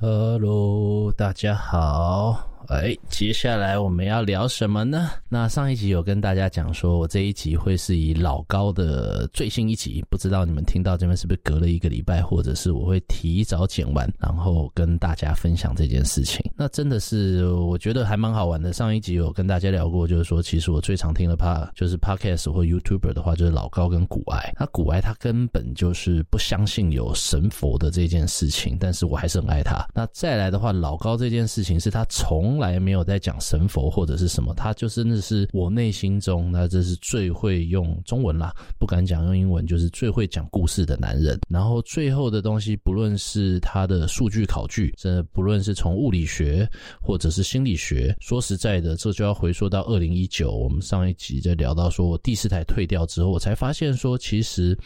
Hello，大家好。哎，接下来我们要聊什么呢？那上一集有跟大家讲说，我这一集会是以老高的最新一集，不知道你们听到这边是不是隔了一个礼拜，或者是我会提早剪完，然后跟大家分享这件事情。那真的是我觉得还蛮好玩的。上一集有跟大家聊过，就是说其实我最常听的 p 就是 Podcast 或 YouTuber 的话，就是老高跟古埃。那古埃他根本就是不相信有神佛的这件事情，但是我还是很爱他。那再来的话，老高这件事情是他从从来没有在讲神佛或者是什么，他就真的是我内心中，那这是最会用中文啦，不敢讲用英文，就是最会讲故事的男人。然后最后的东西，不论是他的数据考据，真的不论是从物理学或者是心理学，说实在的，这就要回溯到二零一九，我们上一集在聊到说我第四台退掉之后，我才发现说其实。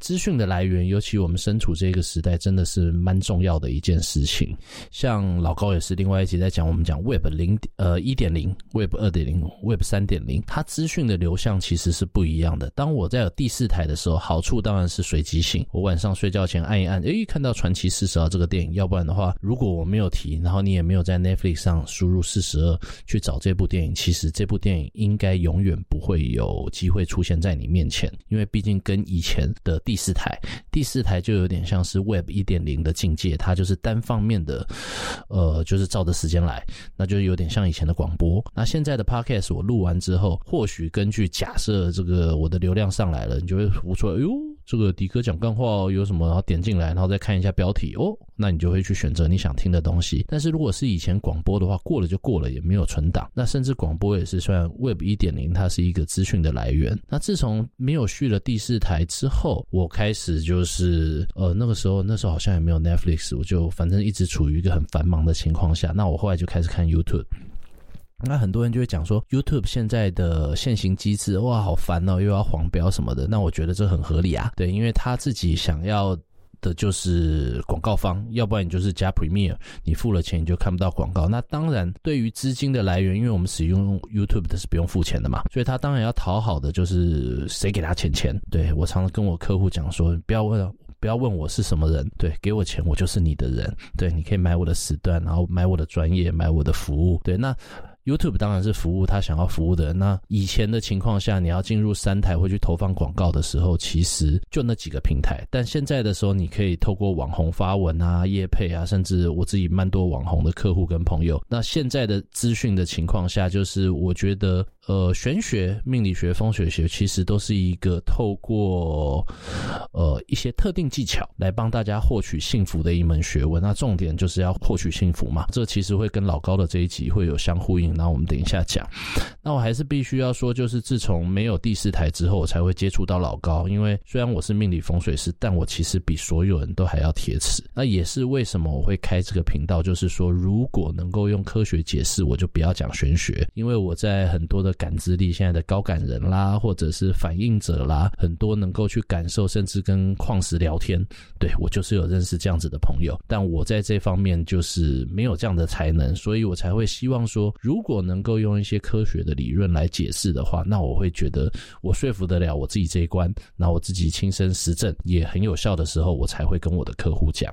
资讯的来源，尤其我们身处这个时代，真的是蛮重要的一件事情。像老高也是另外一集在讲，我们讲 Web 零呃一点零、Web 二点零、Web 三点零，它资讯的流向其实是不一样的。当我在有第四台的时候，好处当然是随机性。我晚上睡觉前按一按，诶，看到传奇四十二这个电影，要不然的话，如果我没有提，然后你也没有在 Netflix 上输入四十二去找这部电影，其实这部电影应该永远不会有机会出现在你面前，因为毕竟跟以前的。第四台，第四台就有点像是 Web 一点零的境界，它就是单方面的，呃，就是照着时间来，那就有点像以前的广播。那现在的 Podcast 我录完之后，或许根据假设这个我的流量上来了，你就会浮出来，哎呦。这个迪哥讲干话有什么？然后点进来，然后再看一下标题哦，那你就会去选择你想听的东西。但是如果是以前广播的话，过了就过了，也没有存档。那甚至广播也是算 Web 一点零，它是一个资讯的来源。那自从没有续了第四台之后，我开始就是呃那个时候那时候好像也没有 Netflix，我就反正一直处于一个很繁忙的情况下。那我后来就开始看 YouTube。那很多人就会讲说，YouTube 现在的现行机制，哇，好烦哦，又要黄标什么的。那我觉得这很合理啊，对，因为他自己想要的就是广告方，要不然你就是加 Premiere，你付了钱你就看不到广告。那当然，对于资金的来源，因为我们使用 YouTube 的是不用付钱的嘛，所以他当然要讨好的就是谁给他钱钱。对，我常常跟我客户讲说，不要问，不要问我是什么人，对，给我钱我就是你的人，对，你可以买我的时段，然后买我的专业，买我的服务，对，那。YouTube 当然是服务他想要服务的人。那以前的情况下，你要进入三台会去投放广告的时候，其实就那几个平台。但现在的时候，你可以透过网红发文啊、业配啊，甚至我自己蛮多网红的客户跟朋友。那现在的资讯的情况下，就是我觉得。呃，玄学、命理学、风水学其实都是一个透过呃一些特定技巧来帮大家获取幸福的一门学问。那重点就是要获取幸福嘛，这其实会跟老高的这一集会有相呼应。那我们等一下讲。那我还是必须要说，就是自从没有第四台之后，我才会接触到老高。因为虽然我是命理风水师，但我其实比所有人都还要铁齿。那也是为什么我会开这个频道，就是说如果能够用科学解释，我就不要讲玄学，因为我在很多的。感知力现在的高感人啦，或者是反应者啦，很多能够去感受，甚至跟矿石聊天。对，我就是有认识这样子的朋友，但我在这方面就是没有这样的才能，所以我才会希望说，如果能够用一些科学的理论来解释的话，那我会觉得我说服得了我自己这一关，那我自己亲身实证也很有效的时候，我才会跟我的客户讲。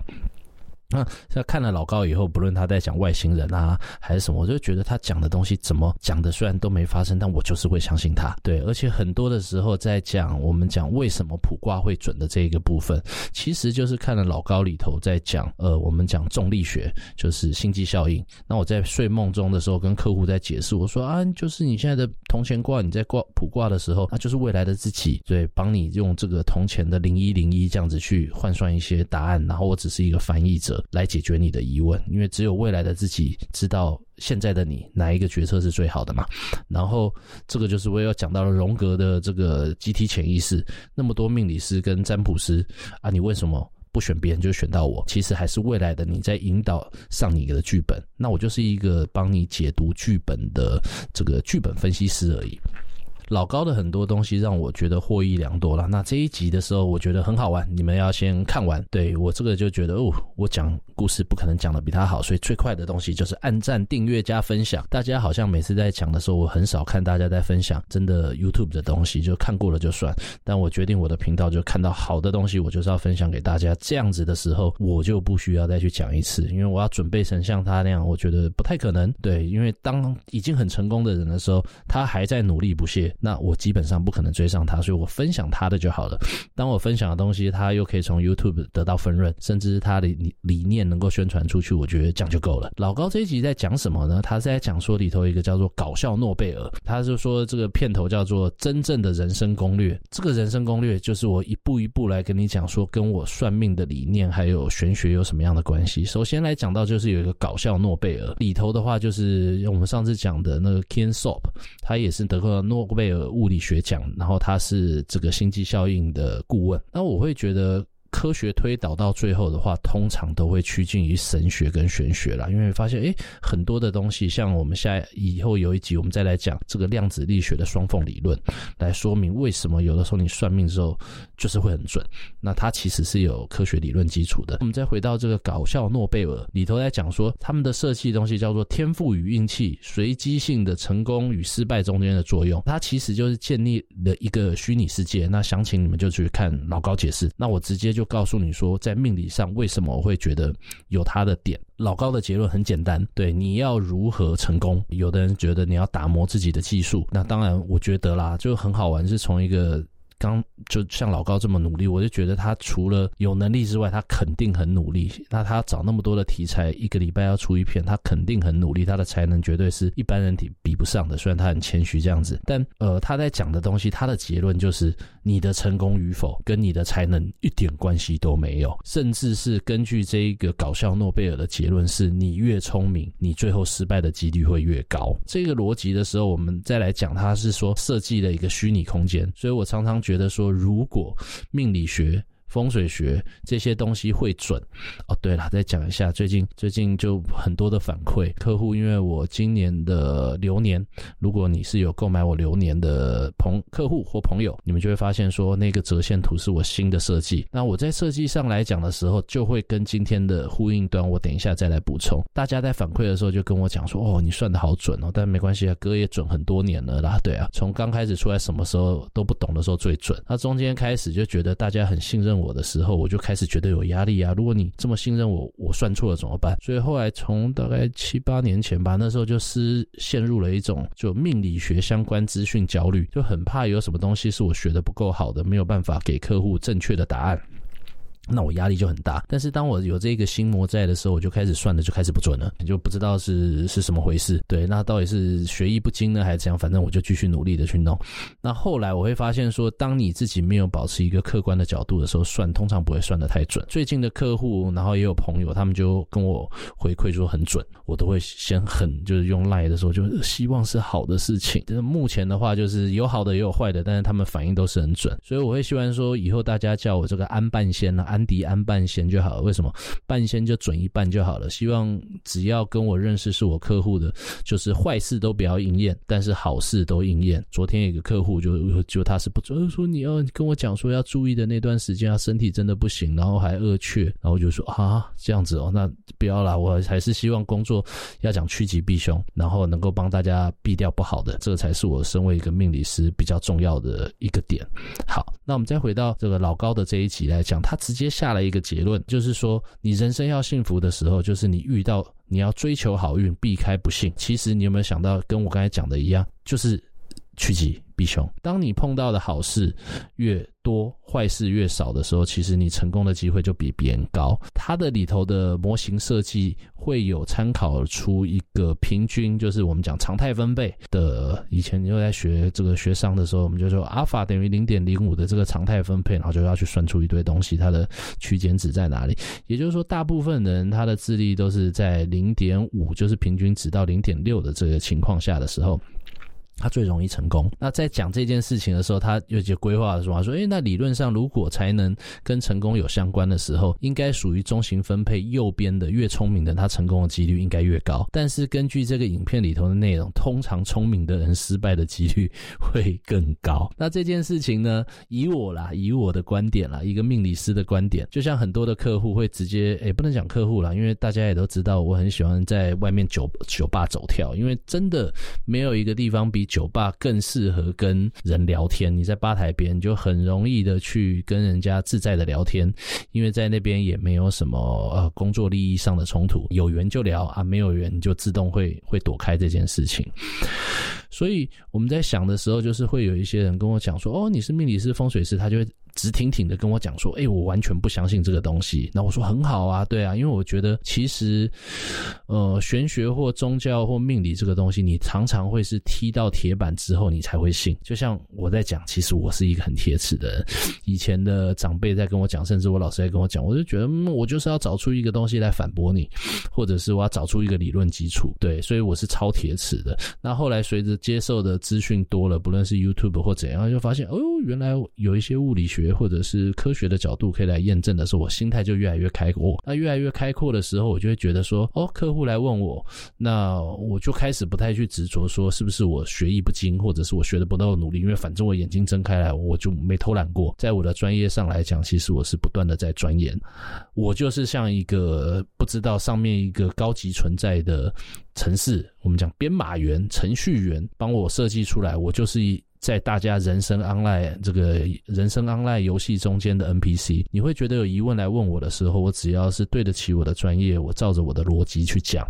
那在看了老高以后，不论他在讲外星人啊，还是什么，我就觉得他讲的东西怎么讲的，虽然都没发生，但我就是会相信他。对，而且很多的时候在讲我们讲为什么卜卦会准的这一个部分，其实就是看了老高里头在讲，呃，我们讲重力学，就是星际效应。那我在睡梦中的时候跟客户在解释，我说啊，就是你现在的铜钱卦，你在卦卜卦的时候，那就是未来的自己，对，帮你用这个铜钱的零一零一这样子去换算一些答案，然后我只是一个翻译者。来解决你的疑问，因为只有未来的自己知道现在的你哪一个决策是最好的嘛。然后这个就是我也要讲到了荣格的这个集体潜意识，那么多命理师跟占卜师啊，你为什么不选别人就选到我？其实还是未来的你在引导上你的剧本，那我就是一个帮你解读剧本的这个剧本分析师而已。老高的很多东西让我觉得获益良多了。那这一集的时候，我觉得很好玩，你们要先看完。对，我这个就觉得哦，我讲故事不可能讲的比他好，所以最快的东西就是按赞、订阅、加分享。大家好像每次在讲的时候，我很少看大家在分享真的 YouTube 的东西，就看过了就算。但我决定我的频道就看到好的东西，我就是要分享给大家。这样子的时候，我就不需要再去讲一次，因为我要准备成像他那样，我觉得不太可能。对，因为当已经很成功的人的时候，他还在努力不懈，那我基本上不可能追上他，所以我分享他的就好了。当我分享的东西，他又可以从 YouTube 得到分润，甚至是他的理理念能够宣传出去，我觉得这样就够了。老高这一集在讲什么呢？他是在讲说里头一个叫做搞笑诺贝尔，他就说这个片头叫做真正的人生攻略。这个人生攻略就是我一步一步来跟你讲说，跟我算命的理念还有玄学有什么样的关系。首先来讲到就是有一个搞笑诺贝尔，里头的话就是我们上次讲的那个 Ken Sop，他也是得过诺贝尔物理学奖，然后他是这个星际效应的顾问。那我会觉得。科学推导到最后的话，通常都会趋近于神学跟玄学啦，因为发现诶，很多的东西，像我们下以后有一集，我们再来讲这个量子力学的双缝理论，来说明为什么有的时候你算命之后就是会很准。那它其实是有科学理论基础的。我们再回到这个搞笑诺贝尔里头来讲说，他们的设计东西叫做天赋与运气、随机性的成功与失败中间的作用。它其实就是建立了一个虚拟世界。那详情你们就去看老高解释。那我直接就。告诉你说，在命理上为什么我会觉得有他的点。老高的结论很简单，对，你要如何成功？有的人觉得你要打磨自己的技术，那当然我觉得啦，就很好玩，是从一个。刚就像老高这么努力，我就觉得他除了有能力之外，他肯定很努力。那他找那么多的题材，一个礼拜要出一篇，他肯定很努力。他的才能绝对是一般人体比不上的。虽然他很谦虚这样子，但呃，他在讲的东西，他的结论就是你的成功与否跟你的才能一点关系都没有，甚至是根据这一个搞笑诺贝尔的结论，是你越聪明，你最后失败的几率会越高。这个逻辑的时候，我们再来讲，它是说设计了一个虚拟空间，所以我常常觉得说，如果命理学。风水学这些东西会准哦。对了，再讲一下，最近最近就很多的反馈客户，因为我今年的流年，如果你是有购买我流年的朋客户或朋友，你们就会发现说那个折线图是我新的设计。那我在设计上来讲的时候，就会跟今天的呼应端，我等一下再来补充。大家在反馈的时候就跟我讲说，哦，你算的好准哦，但没关系啊，哥也准很多年了啦。对啊，从刚开始出来什么时候都不懂的时候最准。那中间开始就觉得大家很信任我。我的时候，我就开始觉得有压力啊！如果你这么信任我，我算错了怎么办？所以后来从大概七八年前吧，那时候就是陷入了一种就命理学相关资讯焦虑，就很怕有什么东西是我学的不够好的，没有办法给客户正确的答案。那我压力就很大，但是当我有这个心魔在的时候，我就开始算的就开始不准了，就不知道是是什么回事。对，那到底是学艺不精呢，还是怎样？反正我就继续努力的去弄。那后来我会发现说，当你自己没有保持一个客观的角度的时候，算通常不会算得太准。最近的客户，然后也有朋友，他们就跟我回馈说很准，我都会先很就是用赖的时候，就希望是好的事情。但是目前的话，就是有好的也有坏的，但是他们反应都是很准，所以我会希望说，以后大家叫我这个安半仙啊。安迪安半仙就好了，为什么半仙就准一半就好了？希望只要跟我认识是我客户的，就是坏事都不要应验，但是好事都应验。昨天有个客户就就他是不准，说你要跟我讲说要注意的那段时间，他身体真的不行，然后还恶缺，然后就说啊这样子哦，那不要啦，我还是希望工作要讲趋吉避凶，然后能够帮大家避掉不好的，这才是我身为一个命理师比较重要的一个点。好，那我们再回到这个老高的这一集来讲，他直接接下来。一个结论就是说，你人生要幸福的时候，就是你遇到你要追求好运，避开不幸。其实你有没有想到，跟我刚才讲的一样，就是趋吉比熊。当你碰到的好事越多，坏事越少的时候，其实你成功的机会就比别人高。它的里头的模型设计会有参考出一个平均，就是我们讲常态分贝的。以前你又在学这个学商的时候，我们就说阿尔法等于零点零五的这个常态分配，然后就要去算出一堆东西，它的区间值在哪里？也就是说，大部分人他的智力都是在零点五，就是平均值到零点六的这个情况下的时候。他最容易成功。那在讲这件事情的时候，他有些规划的时候，他说：“诶，那理论上如果才能跟成功有相关的时候，应该属于中型分配右边的越聪明的，他成功的几率应该越高。但是根据这个影片里头的内容，通常聪明的人失败的几率会更高。那这件事情呢，以我啦，以我的观点啦，一个命理师的观点，就像很多的客户会直接，诶，不能讲客户啦，因为大家也都知道，我很喜欢在外面酒酒吧走跳，因为真的没有一个地方比。酒吧更适合跟人聊天，你在吧台边就很容易的去跟人家自在的聊天，因为在那边也没有什么呃工作利益上的冲突，有缘就聊啊，没有缘就自动会会躲开这件事情。所以我们在想的时候，就是会有一些人跟我讲说，哦，你是命理师、风水师，他就会。直挺挺的跟我讲说：“哎、我完全不相信这个东西。”那我说：“很好啊，对啊，因为我觉得其实，呃，玄学或宗教或命理这个东西，你常常会是踢到铁板之后，你才会信。就像我在讲，其实我是一个很铁齿的人。以前的长辈在跟我讲，甚至我老师在跟我讲，我就觉得，我就是要找出一个东西来反驳你，或者是我要找出一个理论基础。对，所以我是超铁齿的。那后来随着接受的资讯多了，不论是 YouTube 或怎样，就发现，哦，原来有一些物理学。或者是科学的角度可以来验证的时候，我心态就越来越开阔。那越来越开阔的时候，我就会觉得说，哦，客户来问我，那我就开始不太去执着说是不是我学艺不精，或者是我学的不够努力，因为反正我眼睛睁开来，我就没偷懒过。在我的专业上来讲，其实我是不断的在钻研。我就是像一个不知道上面一个高级存在的程式，我们讲编码员、程序员，帮我设计出来，我就是一。在大家人生 online 这个人生 online 游戏中间的 NPC，你会觉得有疑问来问我的时候，我只要是对得起我的专业，我照着我的逻辑去讲。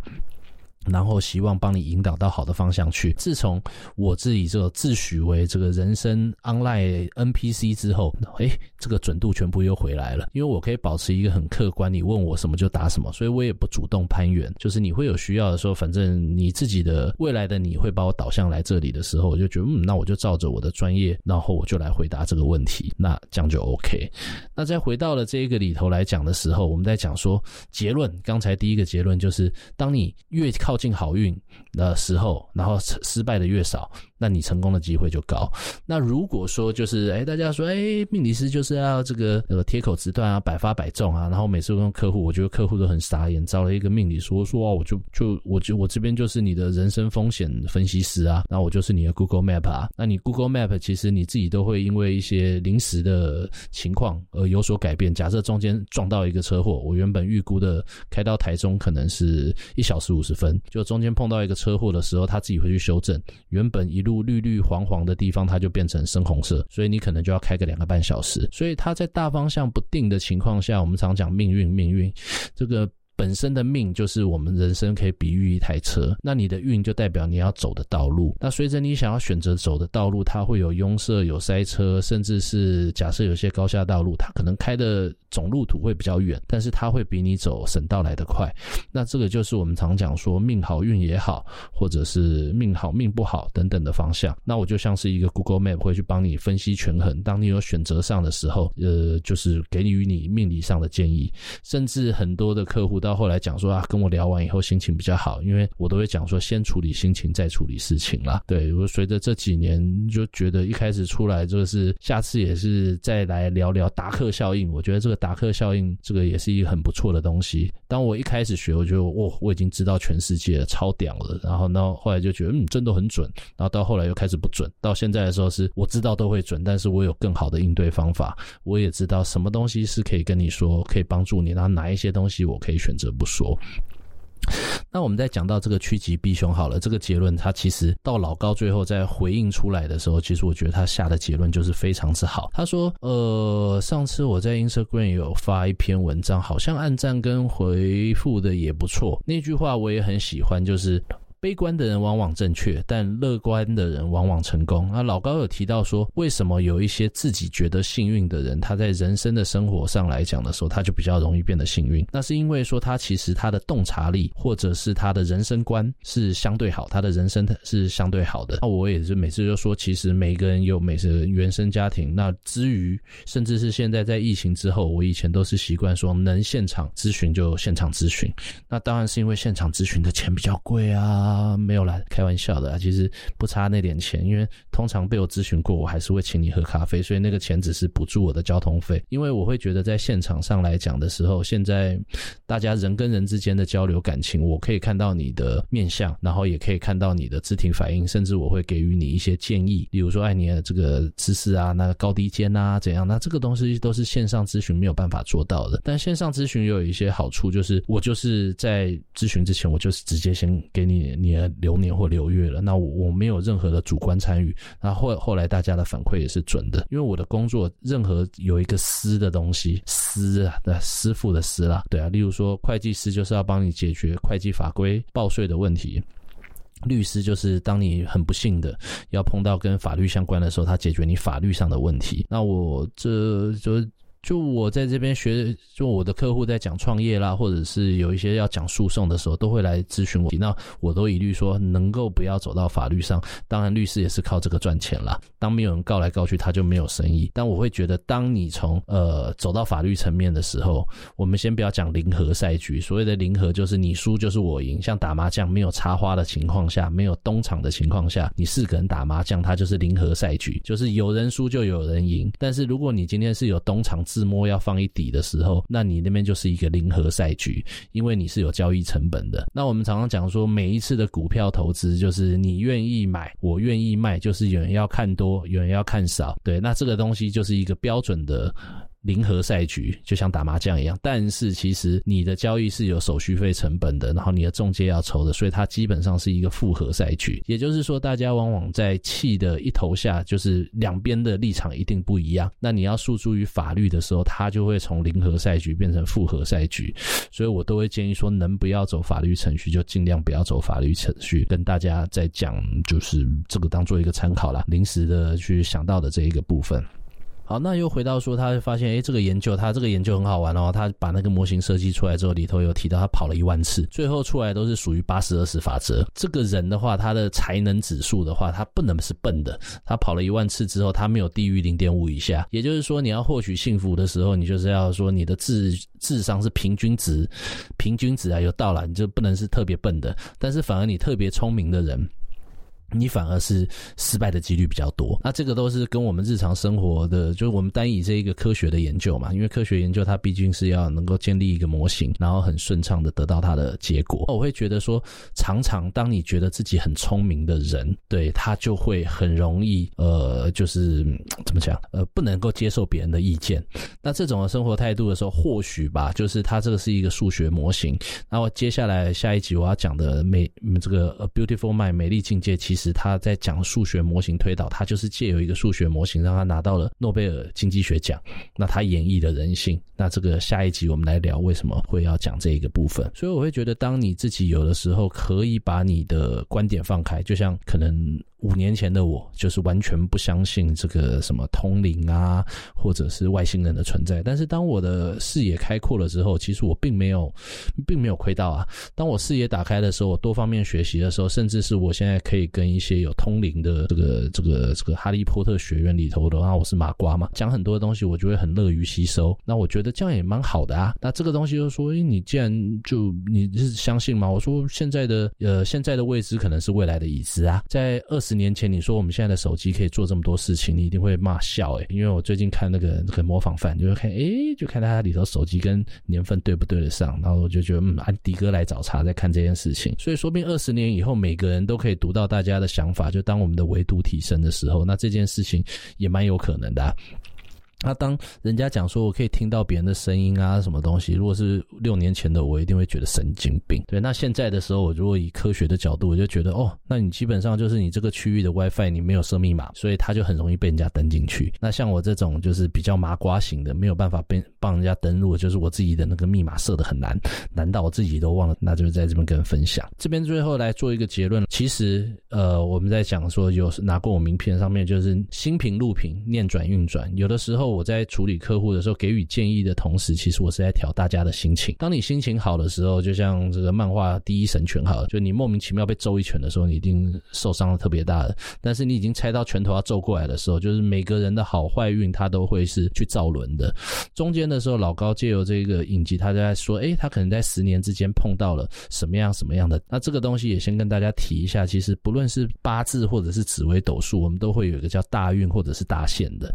然后希望帮你引导到好的方向去。自从我自己这个自诩为这个人生 online NPC 之后，诶，这个准度全部又回来了。因为我可以保持一个很客观，你问我什么就答什么，所以我也不主动攀援。就是你会有需要的时候，反正你自己的未来的你会把我导向来这里的时候，我就觉得嗯，那我就照着我的专业，然后我就来回答这个问题，那这样就 OK。那再回到了这个里头来讲的时候，我们在讲说结论。刚才第一个结论就是，当你越靠靠近好运的时候，然后失败的越少，那你成功的机会就高。那如果说就是哎，大家说哎，命理师就是要这个呃铁口直断啊，百发百中啊，然后每次跟客户，我觉得客户都很傻眼，找了一个命理说说啊，我就就我就我这边就是你的人生风险分析师啊，那我就是你的 Google Map 啊，那你 Google Map 其实你自己都会因为一些临时的情况而有所改变。假设中间撞到一个车祸，我原本预估的开到台中可能是一小时五十分。就中间碰到一个车祸的时候，他自己会去修正，原本一路绿绿黄黄的地方，它就变成深红色，所以你可能就要开个两个半小时。所以它在大方向不定的情况下，我们常讲命运，命运这个。本身的命就是我们人生可以比喻一台车，那你的运就代表你要走的道路。那随着你想要选择走的道路，它会有拥塞、有塞车，甚至是假设有些高下道路，它可能开的总路途会比较远，但是它会比你走省道来得快。那这个就是我们常讲说命好运也好，或者是命好命不好等等的方向。那我就像是一个 Google Map 会去帮你分析权衡。当你有选择上的时候，呃，就是给予你命理上的建议，甚至很多的客户。到后来讲说啊，跟我聊完以后心情比较好，因为我都会讲说先处理心情再处理事情啦。对，我随着这几年就觉得一开始出来就是下次也是再来聊聊达克效应。我觉得这个达克效应这个也是一个很不错的东西。当我一开始学，我觉得哦，我已经知道全世界了，超屌了。然后呢，后来就觉得嗯，真的很准。然后到后来又开始不准。到现在的时候是我知道都会准，但是我有更好的应对方法。我也知道什么东西是可以跟你说，可以帮助你，然后哪一些东西我可以选。则不说。那我们在讲到这个趋吉避凶好了，这个结论他其实到老高最后在回应出来的时候，其实我觉得他下的结论就是非常之好。他说：“呃，上次我在 Instagram 有发一篇文章，好像按赞跟回复的也不错，那句话我也很喜欢，就是。”悲观的人往往正确，但乐观的人往往成功。那老高有提到说，为什么有一些自己觉得幸运的人，他在人生的生活上来讲的时候，他就比较容易变得幸运？那是因为说他其实他的洞察力，或者是他的人生观是相对好，他的人生是相对好的。那我也是每次就说，其实每个人有每个人原生家庭。那之余，甚至是现在在疫情之后，我以前都是习惯说，能现场咨询就现场咨询。那当然是因为现场咨询的钱比较贵啊。啊，没有啦，开玩笑的，其实不差那点钱，因为通常被我咨询过，我还是会请你喝咖啡，所以那个钱只是补助我的交通费。因为我会觉得在现场上来讲的时候，现在大家人跟人之间的交流感情，我可以看到你的面相，然后也可以看到你的肢体反应，甚至我会给予你一些建议，例如说，哎，你的这个姿势啊，那高低肩啊，怎样？那这个东西都是线上咨询没有办法做到的。但线上咨询也有一些好处，就是我就是在咨询之前，我就是直接先给你你流年或流月了，那我我没有任何的主观参与。那后后来大家的反馈也是准的，因为我的工作任何有一个师的东西，师啊，对，师傅的师啦，对啊，例如说会计师就是要帮你解决会计法规报税的问题。律师就是当你很不幸的要碰到跟法律相关的时候，他解决你法律上的问题。那我这就。就我在这边学，就我的客户在讲创业啦，或者是有一些要讲诉讼的时候，都会来咨询我。那我都一律说，能够不要走到法律上。当然，律师也是靠这个赚钱啦。当没有人告来告去，他就没有生意。但我会觉得，当你从呃走到法律层面的时候，我们先不要讲零和赛局。所谓的零和，就是你输就是我赢。像打麻将没有插花的情况下，没有东厂的情况下，你四个人打麻将，它就是零和赛局，就是有人输就有人赢。但是如果你今天是有东厂，自摸要放一底的时候，那你那边就是一个零和赛局，因为你是有交易成本的。那我们常常讲说，每一次的股票投资就是你愿意买，我愿意卖，就是有人要看多，有人要看少。对，那这个东西就是一个标准的。零和赛局就像打麻将一样，但是其实你的交易是有手续费成本的，然后你的中介要抽的，所以它基本上是一个复合赛局。也就是说，大家往往在气的一头下，就是两边的立场一定不一样。那你要诉诸于法律的时候，它就会从零和赛局变成复合赛局。所以我都会建议说，能不要走法律程序就尽量不要走法律程序。跟大家在讲，就是这个当做一个参考啦，临时的去想到的这一个部分。好，那又回到说，他发现，诶，这个研究，他这个研究很好玩哦。他把那个模型设计出来之后，里头有提到他跑了一万次，最后出来都是属于八十二十法则。这个人的话，他的才能指数的话，他不能是笨的。他跑了一万次之后，他没有低于零点五以下。也就是说，你要获取幸福的时候，你就是要说你的智智商是平均值，平均值啊，有到了，你就不能是特别笨的，但是反而你特别聪明的人。你反而是失败的几率比较多，那这个都是跟我们日常生活的，就是我们单以这一个科学的研究嘛，因为科学研究它毕竟是要能够建立一个模型，然后很顺畅的得到它的结果。我会觉得说，常常当你觉得自己很聪明的人，对，他就会很容易，呃，就是怎么讲，呃，不能够接受别人的意见。那这种的生活态度的时候，或许吧，就是它这个是一个数学模型。那我接下来下一集我要讲的美，这个 Beautiful Mind 美丽境界，其其实。他在讲数学模型推导，他就是借由一个数学模型，让他拿到了诺贝尔经济学奖。那他演绎的人性，那这个下一集我们来聊为什么会要讲这一个部分。所以我会觉得，当你自己有的时候可以把你的观点放开，就像可能。五年前的我就是完全不相信这个什么通灵啊，或者是外星人的存在。但是当我的视野开阔了之后，其实我并没有，并没有亏到啊。当我视野打开的时候，我多方面学习的时候，甚至是我现在可以跟一些有通灵的这个这个这个哈利波特学院里头的，啊我是麻瓜嘛，讲很多的东西，我就会很乐于吸收。那我觉得这样也蛮好的啊。那这个东西就说，诶，你既然就你是相信吗？我说现在的呃现在的未知可能是未来的已知啊，在二十年前，你说我们现在的手机可以做这么多事情，你一定会骂笑诶，因为我最近看那个那个模仿犯，就会看诶，就看他里头手机跟年份对不对得上，然后我就觉得嗯，安迪哥来找茬在看这件事情，所以说不定二十年以后，每个人都可以读到大家的想法，就当我们的维度提升的时候，那这件事情也蛮有可能的。那当人家讲说我可以听到别人的声音啊，什么东西？如果是六年前的我，一定会觉得神经病。对，那现在的时候，我如果以科学的角度，我就觉得哦，那你基本上就是你这个区域的 WiFi 你没有设密码，所以它就很容易被人家登进去。那像我这种就是比较麻瓜型的，没有办法被帮人家登录，就是我自己的那个密码设的很难，难到我自己都忘了。那就在这边跟人分享。这边最后来做一个结论，其实呃，我们在讲说有拿过我名片上面就是心平路平，念转运转，有的时候。我在处理客户的时候，给予建议的同时，其实我是在调大家的心情。当你心情好的时候，就像这个漫画第一神拳好了，就你莫名其妙被揍一拳的时候，你一定受伤了特别大的。但是你已经猜到拳头要揍过来的时候，就是每个人的好坏运他都会是去造轮的。中间的时候，老高借由这个影集，他就在说，诶，他可能在十年之间碰到了什么样什么样的。那这个东西也先跟大家提一下，其实不论是八字或者是紫微斗数，我们都会有一个叫大运或者是大限的。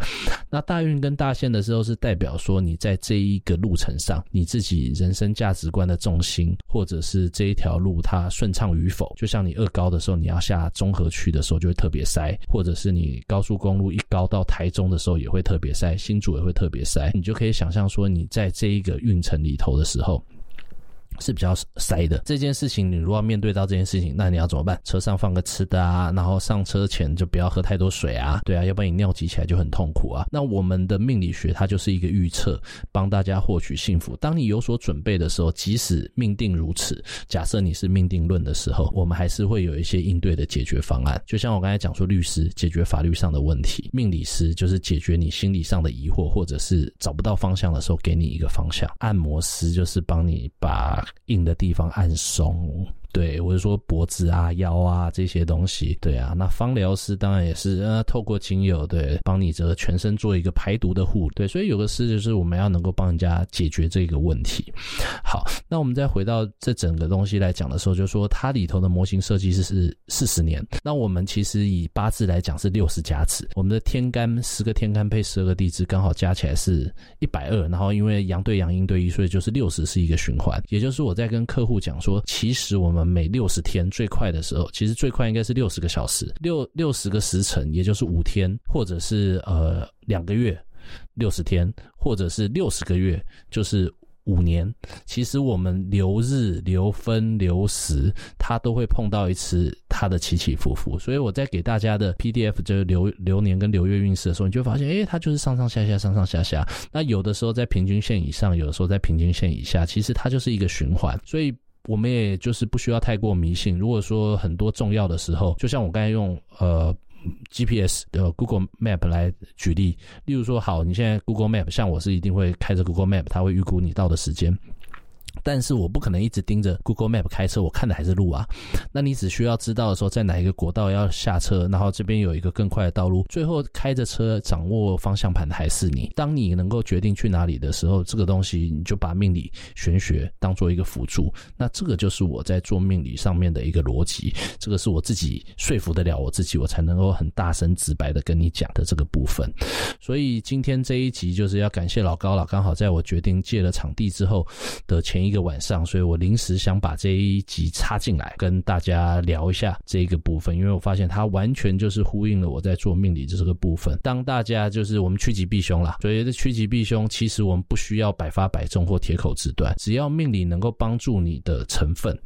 那大运跟大限的时候，是代表说你在这一个路程上，你自己人生价值观的重心，或者是这一条路它顺畅与否。就像你二高的时候，你要下综合区的时候就会特别塞，或者是你高速公路一高到台中的时候也会特别塞，新竹也会特别塞。你就可以想象说，你在这一个运程里头的时候。是比较塞的这件事情，你如果要面对到这件事情，那你要怎么办？车上放个吃的啊，然后上车前就不要喝太多水啊，对啊，要不然你尿急起来就很痛苦啊。那我们的命理学它就是一个预测，帮大家获取幸福。当你有所准备的时候，即使命定如此，假设你是命定论的时候，我们还是会有一些应对的解决方案。就像我刚才讲说，律师解决法律上的问题，命理师就是解决你心理上的疑惑，或者是找不到方向的时候，给你一个方向。按摩师就是帮你把硬的地方按松。对，我是说脖子啊、腰啊这些东西，对啊。那芳疗师当然也是，呃，透过精油，对，帮你这个全身做一个排毒的护，对。所以有个事就是我们要能够帮人家解决这个问题。好，那我们再回到这整个东西来讲的时候，就说它里头的模型设计师是四十年。那我们其实以八字来讲是六十甲子，我们的天干十个天干配十二个地支，刚好加起来是一百二。然后因为阳对阳，阴对阴，所以就是六十是一个循环。也就是我在跟客户讲说，其实我们。每六十天最快的时候，其实最快应该是六十个小时，六六十个时辰，也就是五天，或者是呃两个月，六十天，或者是六十个月，就是五年。其实我们流日、流分、流时，它都会碰到一次它的起起伏伏。所以我在给大家的 PDF 就是流流年跟流月运势的时候，你就发现，诶，它就是上上下下，上上下下。那有的时候在平均线以上，有的时候在平均线以下，其实它就是一个循环。所以。我们也就是不需要太过迷信。如果说很多重要的时候，就像我刚才用呃 GPS 的 Google Map 来举例，例如说，好，你现在 Google Map，像我是一定会开着 Google Map，它会预估你到的时间。但是我不可能一直盯着 Google Map 开车，我看的还是路啊。那你只需要知道的时候，在哪一个国道要下车，然后这边有一个更快的道路，最后开着车掌握方向盘的还是你。当你能够决定去哪里的时候，这个东西你就把命理玄学当做一个辅助。那这个就是我在做命理上面的一个逻辑，这个是我自己说服得了我自己，我才能够很大声直白的跟你讲的这个部分。所以今天这一集就是要感谢老高了，刚好在我决定借了场地之后的前一。个晚上，所以我临时想把这一集插进来，跟大家聊一下这个部分，因为我发现它完全就是呼应了我在做命理这个部分。当大家就是我们趋吉避凶啦，所以这趋吉避凶，其实我们不需要百发百中或铁口直断，只要命理能够帮助你的成分，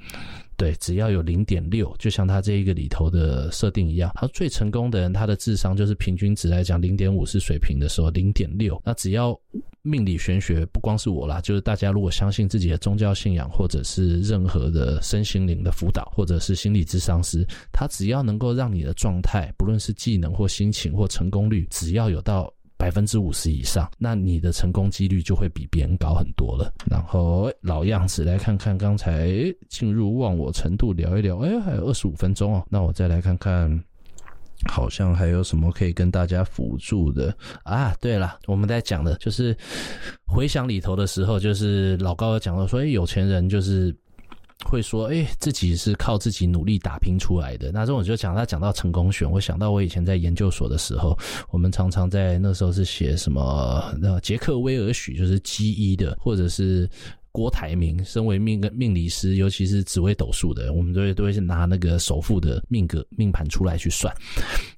对，只要有零点六，就像他这一个里头的设定一样，他最成功的人，他的智商就是平均值来讲零点五是水平的时候，零点六，那只要。命理玄学不光是我啦，就是大家如果相信自己的宗教信仰，或者是任何的身心灵的辅导，或者是心理咨商师，他只要能够让你的状态，不论是技能或心情或成功率，只要有到百分之五十以上，那你的成功几率就会比别人高很多了。然后老样子，来看看刚才进入忘我程度聊一聊，哎，还有二十五分钟哦，那我再来看看。好像还有什么可以跟大家辅助的啊？对了，我们在讲的就是回想里头的时候，就是老高有讲到说，哎，有钱人就是会说，哎，自己是靠自己努力打拼出来的。那这种就讲他讲到成功学，我想到我以前在研究所的时候，我们常常在那时候是写什么，那杰克威尔许就是 GE 的，或者是。郭台铭身为命跟命理师，尤其是紫微斗数的，我们都会都会拿那个首富的命格命盘出来去算，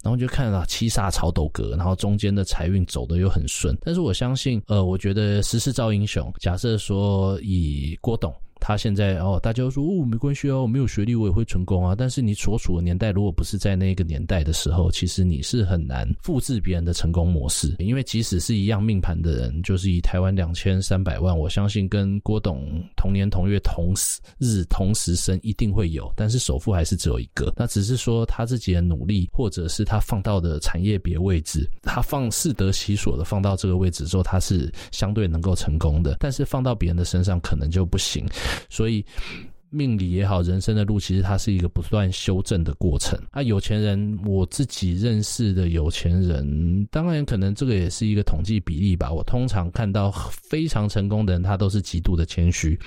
然后就看到七煞朝斗格，然后中间的财运走得又很顺。但是我相信，呃，我觉得时势造英雄。假设说以郭董。他现在哦，大家都说哦，没关系啊，我没有学历，我也会成功啊。但是你所处的年代，如果不是在那个年代的时候，其实你是很难复制别人的成功模式。因为即使是一样命盘的人，就是以台湾两千三百万，我相信跟郭董同年同月同日同时生一定会有，但是首富还是只有一个。那只是说他自己的努力，或者是他放到的产业别位置，他放适得其所的放到这个位置之后，他是相对能够成功的。但是放到别人的身上，可能就不行。所以，命理也好，人生的路其实它是一个不断修正的过程。啊，有钱人，我自己认识的有钱人，当然可能这个也是一个统计比例吧。我通常看到非常成功的人，他都是极度的谦虚。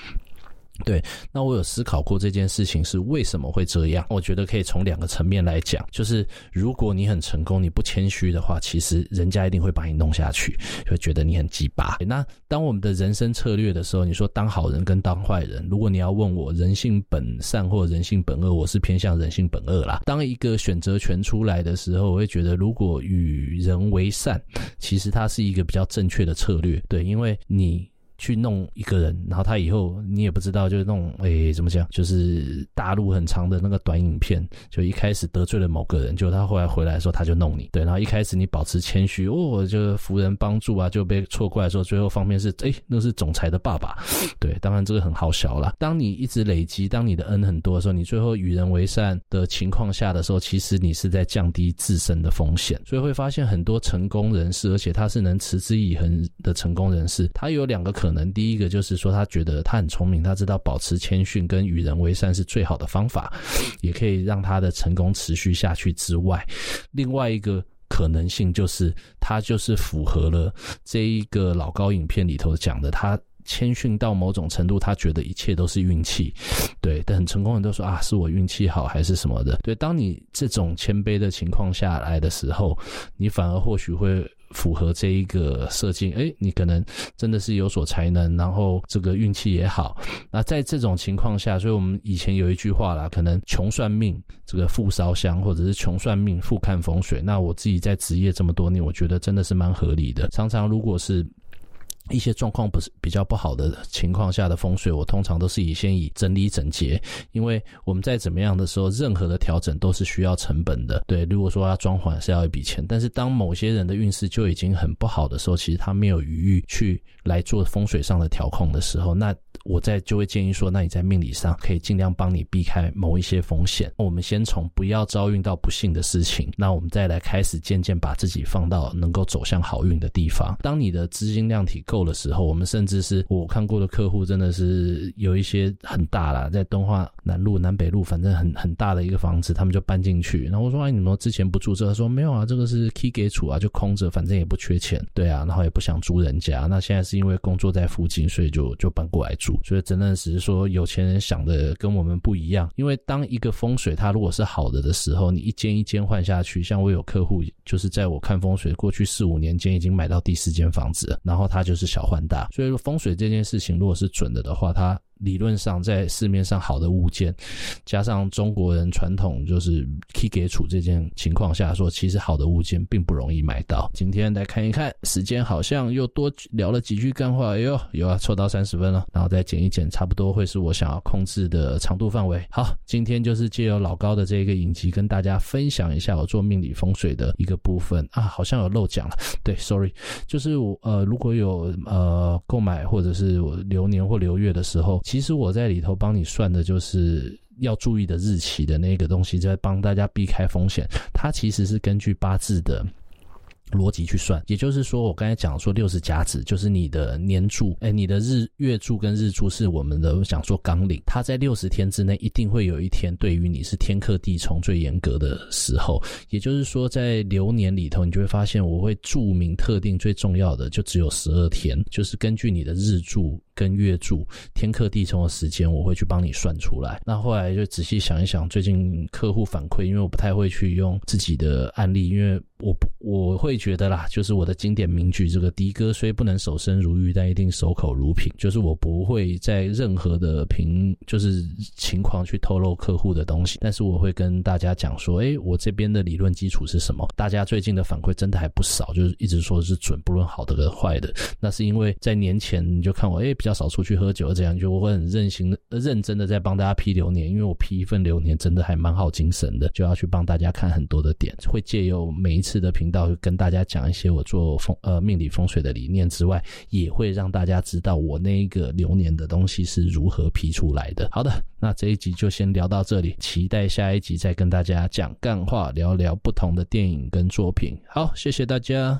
对，那我有思考过这件事情是为什么会这样？我觉得可以从两个层面来讲，就是如果你很成功，你不谦虚的话，其实人家一定会把你弄下去，会觉得你很鸡巴。那当我们的人生策略的时候，你说当好人跟当坏人，如果你要问我人性本善或人性本恶，我是偏向人性本恶啦。当一个选择权出来的时候，我会觉得如果与人为善，其实它是一个比较正确的策略。对，因为你。去弄一个人，然后他以后你也不知道，就是弄诶怎么讲，就是大陆很长的那个短影片，就一开始得罪了某个人，就他后来回来的时候他就弄你，对，然后一开始你保持谦虚，哦，就扶人帮助啊，就被错怪说，最后方面是诶那是总裁的爸爸，对，当然这个很好笑啦。当你一直累积，当你的恩很多的时候，你最后与人为善的情况下的时候，其实你是在降低自身的风险，所以会发现很多成功人士，而且他是能持之以恒的成功人士，他有两个可。可能第一个就是说，他觉得他很聪明，他知道保持谦逊跟与人为善是最好的方法，也可以让他的成功持续下去之外，另外一个可能性就是他就是符合了这一个老高影片里头讲的，他谦逊到某种程度，他觉得一切都是运气，对，但很成功人都说啊，是我运气好还是什么的，对，当你这种谦卑的情况下来的时候，你反而或许会。符合这一个设计，哎，你可能真的是有所才能，然后这个运气也好。那在这种情况下，所以我们以前有一句话啦，可能穷算命，这个富烧香，或者是穷算命，富看风水。那我自己在职业这么多年，我觉得真的是蛮合理的。常常如果是。一些状况不是比较不好的情况下的风水，我通常都是以先以整理整洁，因为我们在怎么样的时候，任何的调整都是需要成本的。对，如果说要装潢是要一笔钱，但是当某些人的运势就已经很不好的时候，其实他没有余裕去来做风水上的调控的时候，那我在就会建议说，那你在命理上可以尽量帮你避开某一些风险。我们先从不要遭遇到不幸的事情，那我们再来开始渐渐把自己放到能够走向好运的地方。当你的资金量体够。的时候，我们甚至是我看过的客户，真的是有一些很大啦，在东华南路、南北路，反正很很大的一个房子，他们就搬进去。然后我说：“哎，你们之前不住这？”他说：“没有啊，这个是 key 给处啊，就空着，反正也不缺钱，对啊，然后也不想租人家。那现在是因为工作在附近，所以就就搬过来住。所以真的只是说，有钱人想的跟我们不一样。因为当一个风水它如果是好的的时候，你一间一间换下去，像我有客户，就是在我看风水过去四五年间，已经买到第四间房子，然后他就是。小换大，所以说风水这件事情，如果是准的的话，它。理论上，在市面上好的物件，加上中国人传统就是 key 给处这件情况下说，其实好的物件并不容易买到。今天来看一看，时间好像又多聊了几句干话，哎呦，又要，凑到三十分了，然后再剪一剪，差不多会是我想要控制的长度范围。好，今天就是借由老高的这个影集，跟大家分享一下我做命理风水的一个部分啊，好像有漏讲了，对，sorry，就是我呃，如果有呃购买或者是我流年或流月的时候。其实我在里头帮你算的就是要注意的日期的那个东西，在帮大家避开风险。它其实是根据八字的。逻辑去算，也就是说，我刚才讲说六十甲子就是你的年柱，哎，你的日月柱跟日柱是我们的讲说纲领，它在六十天之内一定会有一天对于你是天克地冲最严格的时候。也就是说，在流年里头，你就会发现我会注明特定最重要的就只有十二天，就是根据你的日柱跟月柱天克地冲的时间，我会去帮你算出来。那后来就仔细想一想，最近客户反馈，因为我不太会去用自己的案例，因为。我不我会觉得啦，就是我的经典名句，这个的哥虽不能守身如玉，但一定守口如瓶。就是我不会在任何的评，就是情况去透露客户的东西，但是我会跟大家讲说，诶，我这边的理论基础是什么？大家最近的反馈真的还不少，就是一直说是准，不论好的跟坏的。那是因为在年前你就看我，诶，比较少出去喝酒，这样就我会很认真的、认真的在帮大家批流年，因为我批一份流年真的还蛮耗精神的，就要去帮大家看很多的点，会借由每一次。次的频道跟大家讲一些我做风呃命理风水的理念之外，也会让大家知道我那一个流年的东西是如何批出来的。好的，那这一集就先聊到这里，期待下一集再跟大家讲干话，聊聊不同的电影跟作品。好，谢谢大家。